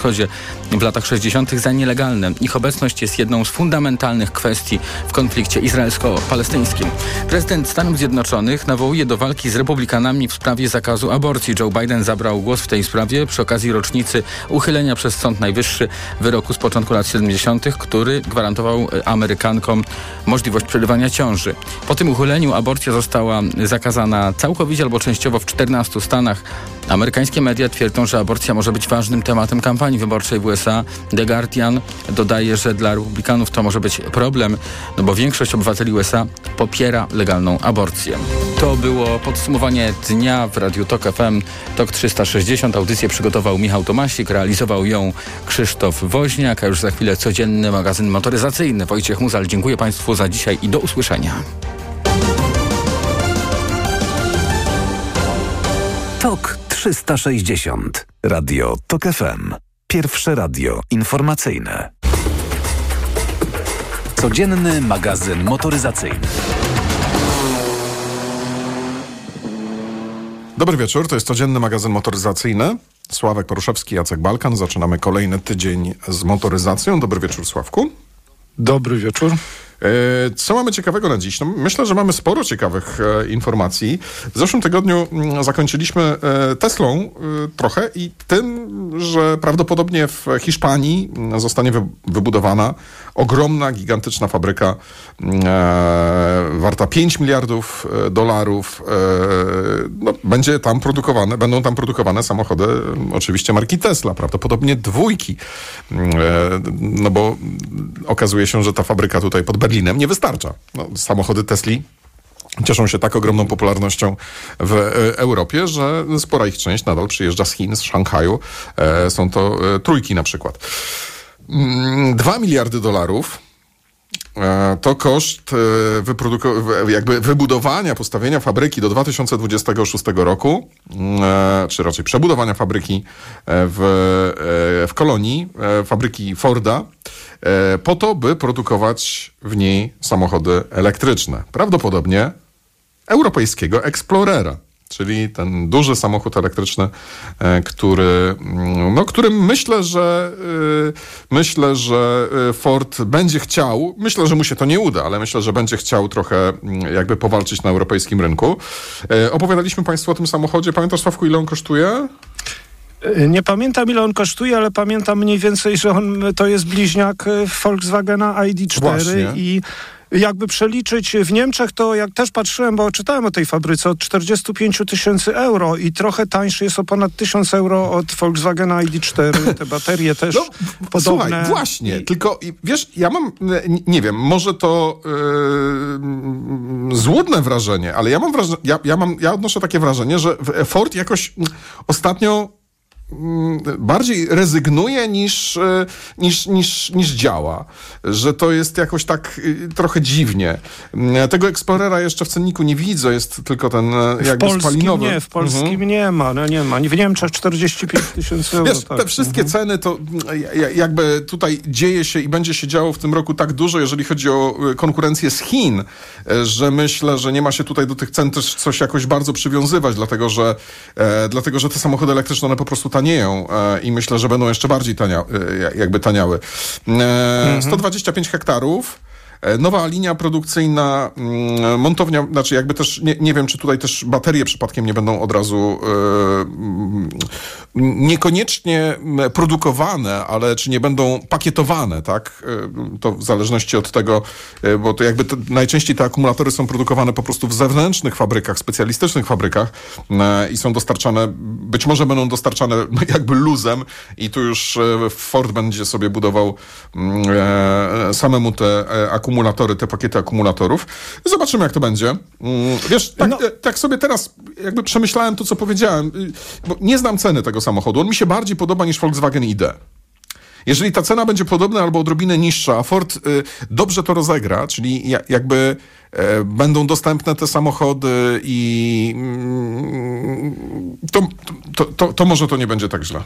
Wschodzie w latach 60. za nielegalne. Ich obecność jest jedną z fundamentalnych kwestii w konflikcie izraelsko-palestyńskim. Prezydent Stanów Zjednoczonych nawołuje do walki z republikanami w sprawie zakazu aborcji. Joe Biden zabrał głos w tej sprawie przy okazji rocznicy uchylenia przez Sąd Najwyższy wyroku z początku lat 70., który gwarantował Amerykankom możliwość przerywania ciąży. Po tym uchyleniu aborcja została zakazana całkowicie albo częściowo w 14 stanach. Amerykańskie media twierdzą, że aborcja może być ważnym tematem kampanii wyborczej w USA. The Guardian dodaje, że dla republikanów to może być problem, no bo większość obywateli USA popiera legalną aborcję. To było podsumowanie dnia w Radiu Tok FM Tok 360. Audycję przygotował Michał Tomasik, realizował ją Krzysztof Woźniak, a już za chwilę codzienny magazyn motoryzacyjny. Wojciech Muzal, dziękuję Państwu za dzisiaj i do usłyszenia. Tok 360. Radio Tok FM. Pierwsze radio informacyjne. Codzienny magazyn motoryzacyjny. Dobry wieczór, to jest codzienny magazyn motoryzacyjny. Sławek Poruszewski, Jacek Balkan. Zaczynamy kolejny tydzień z motoryzacją. Dobry wieczór, Sławku. Dobry wieczór. E, co mamy ciekawego na dziś? No, myślę, że mamy sporo ciekawych e, informacji. W zeszłym tygodniu mm, zakończyliśmy e, Teslą trochę i tym, że prawdopodobnie w Hiszpanii mm, zostanie wy, wybudowana ogromna, gigantyczna fabryka mm, warta 5 miliardów dolarów. no, będzie tam produkowane, będą tam produkowane samochody oczywiście marki Tesla, prawdopodobnie dwójki. no bo okazuje się, że ta fabryka tutaj pod nie wystarcza. No, samochody Tesli cieszą się tak ogromną popularnością w e, Europie, że spora ich część nadal przyjeżdża z Chin, z Szanghaju. E, są to e, trójki na przykład. Mm, dwa miliardy dolarów to koszt jakby wybudowania, postawienia fabryki do 2026 roku, czy raczej przebudowania fabryki w, w kolonii, fabryki Forda, po to, by produkować w niej samochody elektryczne. Prawdopodobnie europejskiego Explorera czyli ten duży samochód elektryczny, e, który, mm, no, którym myślę, że e, myślę, że Ford będzie chciał, myślę, że mu się to nie uda, ale myślę, że będzie chciał trochę mm, jakby powalczyć na europejskim rynku. Opowiadaliśmy Państwu o tym samochodzie. Pamiętasz, Sławku, ile on kosztuje? Y, nie pamiętam ile on kosztuje, ale pamiętam mniej więcej, że on to jest bliźniak y, Volkswagena ID4 Właśnie. i jakby przeliczyć w Niemczech, to jak też patrzyłem, bo czytałem o tej fabryce, od 45 tysięcy euro i trochę tańszy jest o ponad 1000 euro od Volkswagena ID4. Te baterie też no, podobne. Słuchaj, właśnie, tylko wiesz, ja mam, nie wiem, może to yy, złudne wrażenie, ale ja mam wrażenie, ja, ja, mam, ja odnoszę takie wrażenie, że Ford jakoś ostatnio Mm, bardziej rezygnuje niż, e, niż, niż, niż działa. Że to jest jakoś tak y, trochę dziwnie. Mm, tego Explorera jeszcze w cenniku nie widzę, jest tylko ten e, jakby w spalinowy. Nie, w polskim mhm. nie ma, no nie ma. W Niemczech 45 tysięcy euro. Wiesz, tak. te wszystkie mhm. ceny to mm, jakby tutaj dzieje się i będzie się działo w tym roku tak dużo, jeżeli chodzi o e, konkurencję z Chin, że myślę, że nie ma się tutaj do tych cen też coś jakoś bardzo przywiązywać, dlatego że, e, dlatego, że te samochody elektryczne, one po prostu tanieją e, i myślę, że będą jeszcze bardziej tania, e, jakby taniały. E, mhm. 125 hektarów. Nowa linia produkcyjna, mm, montownia, znaczy jakby też, nie, nie wiem, czy tutaj też baterie przypadkiem nie będą od razu niekoniecznie produkowane, ale czy nie będą pakietowane, tak? To w zależności od tego, bo to jakby najczęściej te akumulatory są produkowane po prostu w zewnętrznych fabrykach, specjalistycznych fabrykach yy, i są dostarczane, być może będą dostarczane jakby luzem i tu już Ford będzie sobie budował yy, samemu te akumulatory te pakiety akumulatorów. Zobaczymy, jak to będzie. Mm, wiesz, tak, no. Tak sobie teraz jakby przemyślałem to, co powiedziałem, y, bo nie znam ceny tego samochodu. On mi się bardziej podoba niż Volkswagen ID. Jeżeli ta cena będzie podobna albo odrobinę niższa, a Ford y, dobrze to rozegra, czyli jakby e, będą dostępne te samochody i mm, to, to, to, to może to nie będzie tak źle.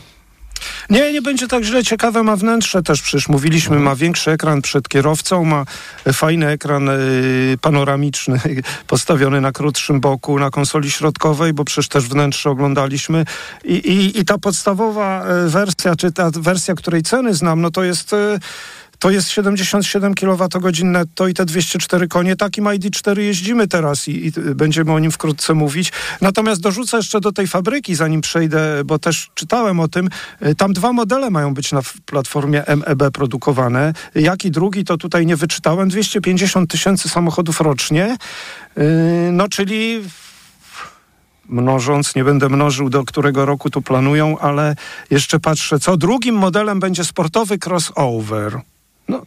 Nie, nie będzie tak źle. Ciekawe ma wnętrze też przecież mówiliśmy, ma większy ekran przed kierowcą, ma fajny ekran y, panoramiczny postawiony na krótszym boku na konsoli środkowej, bo przecież też wnętrze oglądaliśmy i, i, i ta podstawowa y, wersja, czy ta wersja, której ceny znam, no to jest... Y, to jest 77 kWh netto i te 204 konie. Takim ID4 jeździmy teraz i, i, będziemy o nim wkrótce mówić. Natomiast dorzucę jeszcze do tej fabryki, zanim przejdę, bo też czytałem o tym, y, tam dwa modele mają być na platformie MEB produkowane. Jaki drugi, to tutaj nie wyczytałem. 250 tysięcy samochodów rocznie. Y, no, czyli mnożąc, nie będę mnożył do którego roku tu planują, ale jeszcze patrzę, co drugim modelem będzie sportowy crossover. No,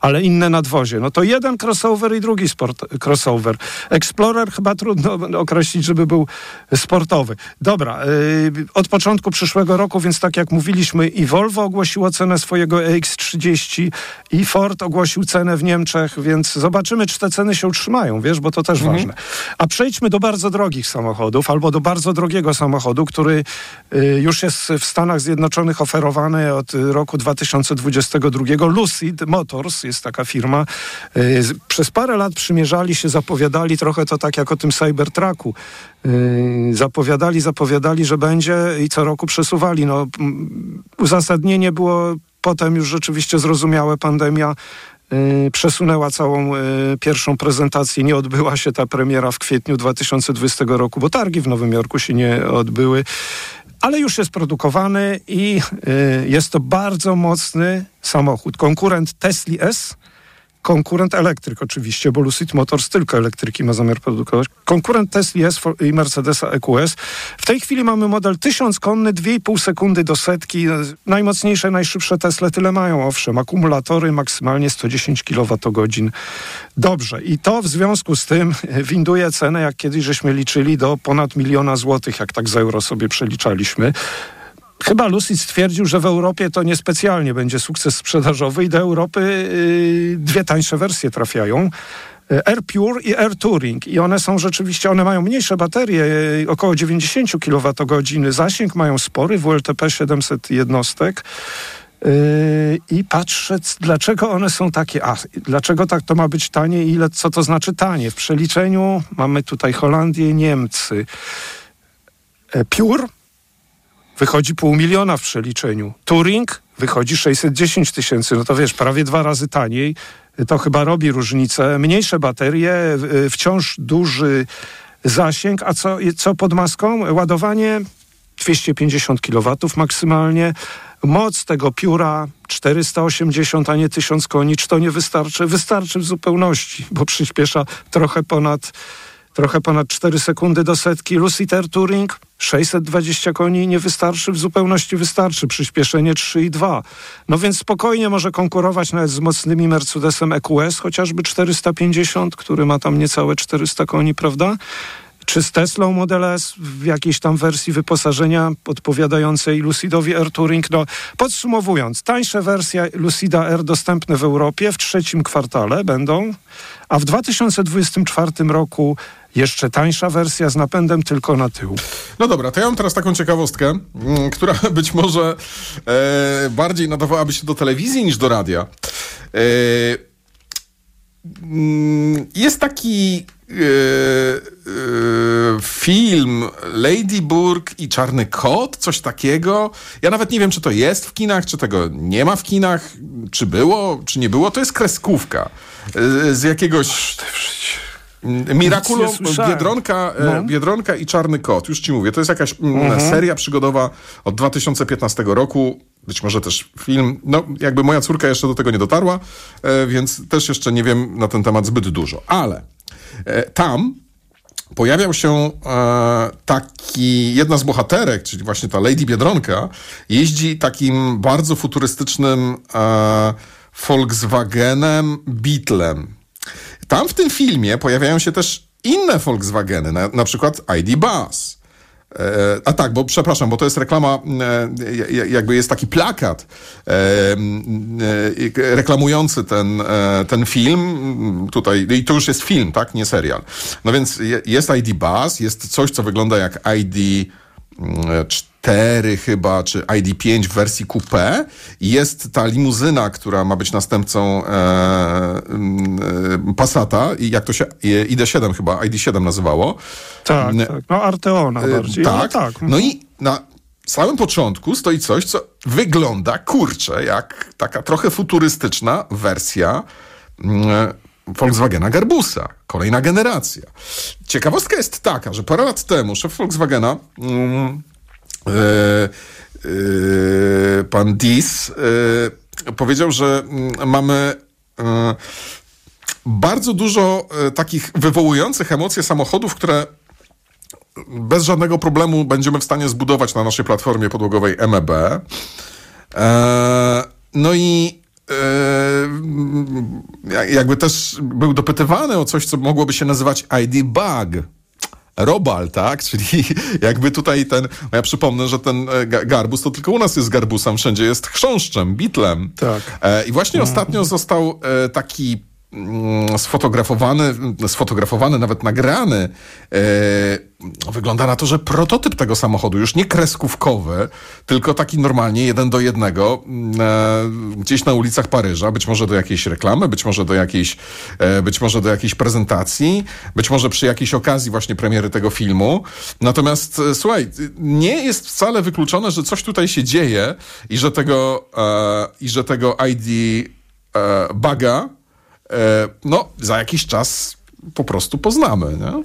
ale inne nadwozie. No to jeden crossover i drugi sport, crossover. Explorer chyba trudno określić, żeby był sportowy. Dobra, yy, od początku przyszłego roku, więc tak jak mówiliśmy, i Volvo ogłosiło cenę swojego EX30 i Ford ogłosił cenę w Niemczech, więc zobaczymy, czy te ceny się utrzymają, wiesz, bo to też mhm. ważne. A przejdźmy do bardzo drogich samochodów, albo do bardzo drogiego samochodu, który yy, już jest w Stanach Zjednoczonych oferowany od roku 2022. Lucid Motors jest taka firma. Y, przez parę lat przymierzali się, zapowiadali trochę to tak jak o tym Cybertrucku. Y, zapowiadali, zapowiadali, że będzie i co roku przesuwali. No, uzasadnienie było potem już rzeczywiście zrozumiałe. Pandemia y, przesunęła całą pierwszą prezentację. Nie odbyła się ta premiera w kwietniu 2020 roku, bo targi w Nowym Jorku się nie odbyły ale już jest produkowany i y, jest to bardzo mocny samochód. Konkurent Tesla S, konkurent elektryk oczywiście, bo Lucid Motors tylko elektryki ma zamiar produkować. Konkurent Tesla S i Mercedesa EQS. W tej chwili mamy model 1000 konny, 2,5 sekundy do setki. Najmocniejsze, najszybsze Tesla tyle mają, owszem. Akumulatory maksymalnie 110 kWh. Dobrze. I to w związku z tym winduje cenę, jak kiedyś żeśmy liczyli, do ponad miliona złotych, jak tak z euro sobie przeliczaliśmy. Chyba Lucid stwierdził, że w Europie to niespecjalnie będzie sukces sprzedażowy i do Europy yy, dwie tańsze wersje trafiają. Y, Air Pure i Air Touring i one są rzeczywiście, one mają mniejsze baterie, y, około 90 kWh, zasięg mają spory, WLTP 700 jednostek. I patrzę, dlaczego one są takie, a dlaczego tak to ma być tanie i ile, co to znaczy tanie? W przeliczeniu mamy tutaj Holandię, Niemcy. E, Pure wychodzi pół miliona w przeliczeniu. Touring wychodzi 610 tysięcy. No to wiesz, prawie dwa razy taniej. To chyba robi różnicę. Mniejsze baterie, wciąż duży zasięg. A co, co pod maską? Ładowanie 250 kW maksymalnie. Moc tego pióra 480, a nie 1000 koni. Czy to nie wystarczy? Wystarczy w zupełności, bo przyspiesza trochę ponad trochę ponad 4 sekundy do setki. Luciter Touring 620 koni nie wystarczy, w zupełności wystarczy. Przyspieszenie 3,2. No więc spokojnie może konkurować nawet z mocnymi Mercedesem EQS, chociażby 450, który ma tam niecałe 400 koni, prawda? czy z Teslą Model S w jakiejś tam wersji wyposażenia odpowiadającej Lucidowi Air Touring. No, podsumowując, tańsze wersje Lucida Air dostępne w Europie w trzecim kwartale będą, a w 2024 roku jeszcze tańsza wersja z napędem tylko na tył. No dobra, to ja mam teraz taką ciekawostkę, mm, która być może e, bardziej nadawałaby się do telewizji niż do radia. E, mm, jest taki e, e, film Lady Burg i Czarny Kot, coś takiego. Ja nawet nie wiem, czy to jest w kinach, czy tego nie ma w kinach, czy było, czy nie było. To jest kreskówka e, z jakiegoś... Miraculum, Biedronka, e, no. Biedronka i Czarny Kot. Już ci mówię, to jest jakaś mm, mhm. seria przygodowa od 2015 roku. Być może też film. No, jakby moja córka jeszcze do tego nie dotarła, e, więc też jeszcze nie wiem na ten temat zbyt dużo. Ale e, tam pojawiał się taki, jedna z bohaterek, czyli właśnie ta Lady Biedronka, jeździ takim bardzo futurystycznym Volkswagenem Beetlem. Tam w tym filmie pojawiają się też inne Volkswageny, na, na przykład ID Buzz. E, a tak, bo przepraszam, bo to jest reklama, e, jakby jest taki plakat e, reklamujący ten, ten film. Tutaj, i to już jest film, tak? Nie serial. No więc jest ID Buzz, jest coś, co wygląda jak ID 4 chyba, czy ID5 w wersji coupé. Jest ta limuzyna, która ma być następcą e, e, Passata i jak to się, ID7 chyba, ID7 nazywało. Tak, tak. no Arteona bardziej. Tak, tak. No i na samym początku stoi coś, co wygląda, kurczę, jak taka trochę futurystyczna wersja Volkswagena Garbusa. Kolejna generacja. Ciekawostka jest taka, że parę lat temu szef Volkswagena mm, yy, yy, pan Dis yy, powiedział, że mm, mamy bardzo dużo takich wywołujących emocje samochodów, które bez żadnego problemu będziemy w stanie zbudować na naszej platformie podłogowej MEB. No i e, jakby też był dopytywany o coś, co mogłoby się nazywać ID bug. Robal, tak? Czyli jakby tutaj ten, ja przypomnę, że ten e, garbus to tylko u nas jest garbusem, wszędzie jest chrząszczem, bitlem. Tak. E, I właśnie mm. ostatnio został taki Mm, sfotografowany, sfotografowany, nawet nagrany. E, wygląda na to, że prototyp tego samochodu, już nie kreskówkowy, tylko taki normalnie jeden do jednego, mm, e, gdzieś na ulicach Paryża, być może do jakiejś reklamy, być może do jakiejś, e, być może do jakiejś prezentacji, być może przy jakiejś okazji właśnie premiery tego filmu. Natomiast e, słuchaj, nie jest wcale wykluczone, że coś tutaj się dzieje i że tego, e, i że tego ID e, baga no, za jakiś czas po prostu poznamy, nie?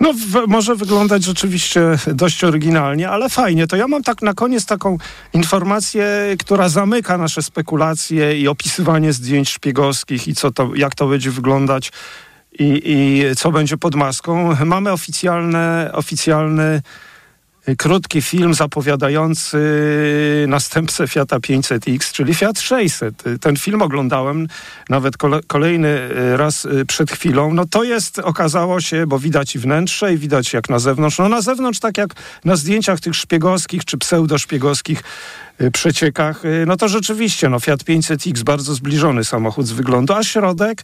No, w, może wyglądać rzeczywiście dość oryginalnie, ale fajnie. To ja mam tak na koniec taką informację, która zamyka nasze spekulacje i opisywanie zdjęć szpiegowskich i co to, jak to będzie wyglądać i, i co będzie pod maską. Mamy oficjalne, oficjalny krótki film zapowiadający następcę Fiata 500X, czyli Fiat 600. Ten film oglądałem nawet kole, kolejny raz y, przed chwilą. No to jest, okazało się, bo widać i wnętrze i widać jak na zewnątrz. No na zewnątrz tak jak na zdjęciach tych szpiegowskich czy pseudoszpiegowskich Y, przeciekach, y, no to rzeczywiście no Fiat 500X bardzo zbliżony samochód z wyglądu, a środek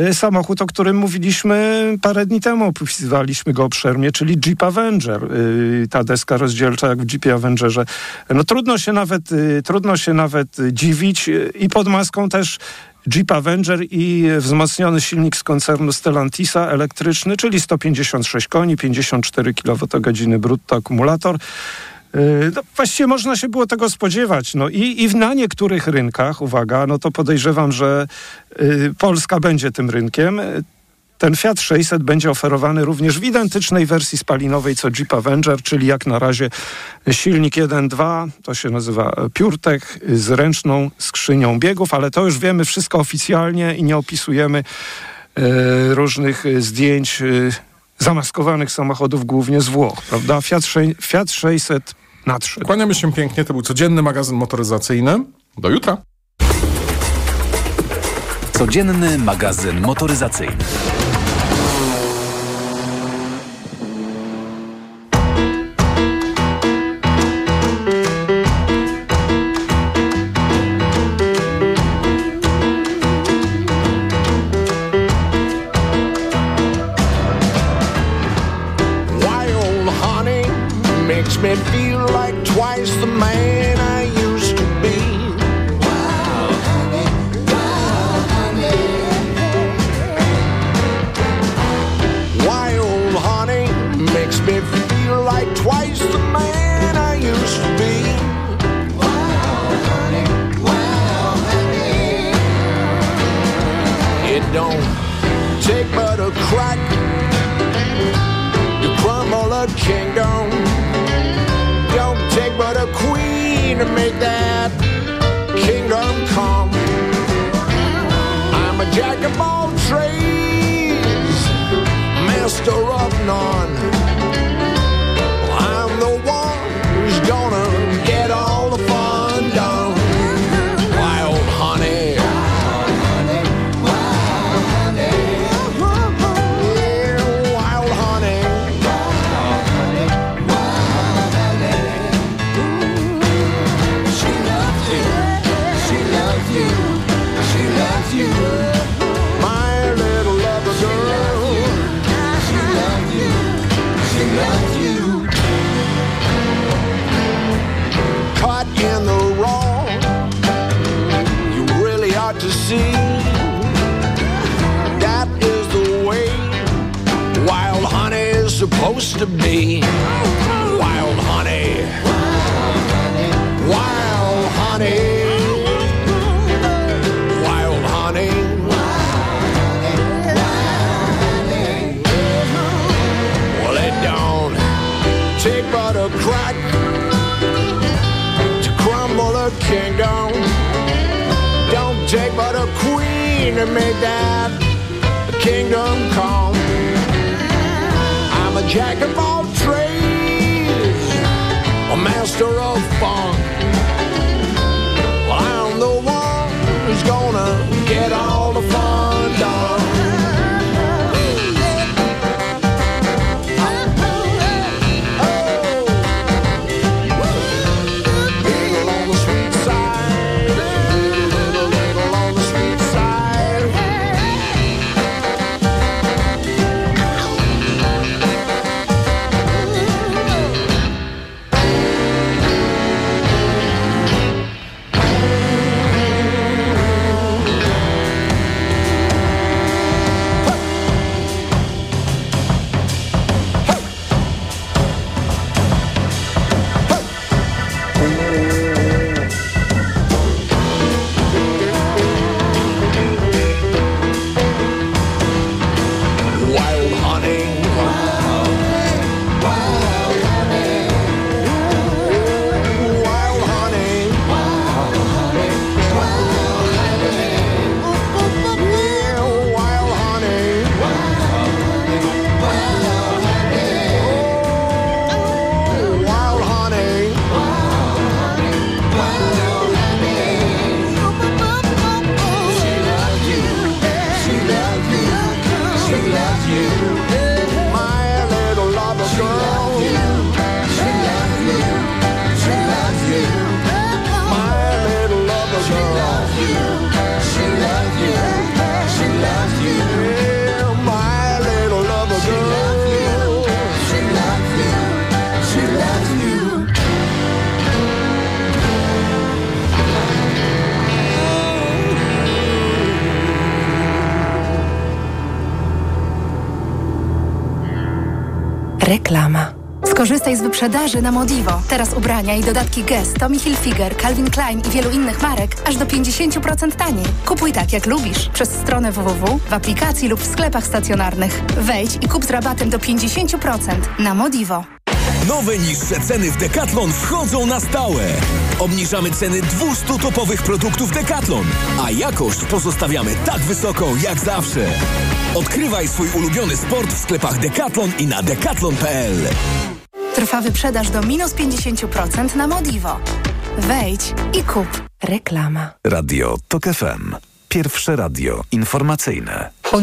y, samochód, o którym mówiliśmy parę dni temu, opisywaliśmy go obszernie, czyli Jeep Avenger. Ta deska rozdzielcza jak w Jeepie Avengerze. No trudno się nawet, trudno się nawet dziwić i pod maską też Jeep Avenger i wzmocniony silnik z koncernu Stellantisa elektryczny, czyli 156 koni, 54 kWh brutto akumulator. Y, no, właściwie można się było tego spodziewać. No i, i na niektórych rynkach, uwaga, no to podejrzewam, że y, Polska będzie tym rynkiem. Ten Fiat 600 będzie oferowany również w identycznej wersji spalinowej co Jeep Avenger, czyli jak na razie silnik 1.2, to się nazywa PureTech z ręczną skrzynią biegów, ale to już wiemy wszystko oficjalnie i nie opisujemy y, różnych zdjęć y, zamaskowanych samochodów głównie z Włoch, prawda? Fiat, Fiat 600 nadszedł. Kłaniamy się pięknie. To był codzienny magazyn motoryzacyjny. Do jutra. Codzienny magazyn motoryzacyjny. on. See. That is the way wild honey is supposed to be. Wild honey. Wild honey. Take but a queen to make that kingdom come. I'm a jack of all trades, a master of fun. Skorzystaj z wyprzedaży na Modivo. Teraz ubrania i dodatki Guess, Tommy Hilfiger, Calvin Klein i wielu innych marek aż do 50% taniej. Kupuj tak jak lubisz przez stronę www, w aplikacji lub w sklepach stacjonarnych. Wejdź i kup z rabatem do 50% na Modivo. Nowe niższe ceny w Decathlon wchodzą na stałe. Obniżamy ceny 200 topowych produktów Decathlon, a jakość pozostawiamy tak wysoką jak zawsze. Odkrywaj swój ulubiony sport w sklepach Decathlon i na decathlon.pl. Trwa wyprzedaż do minus 50% na Modivo. Wejdź i kup. Reklama. Radio TOK FM. Pierwsze radio informacyjne.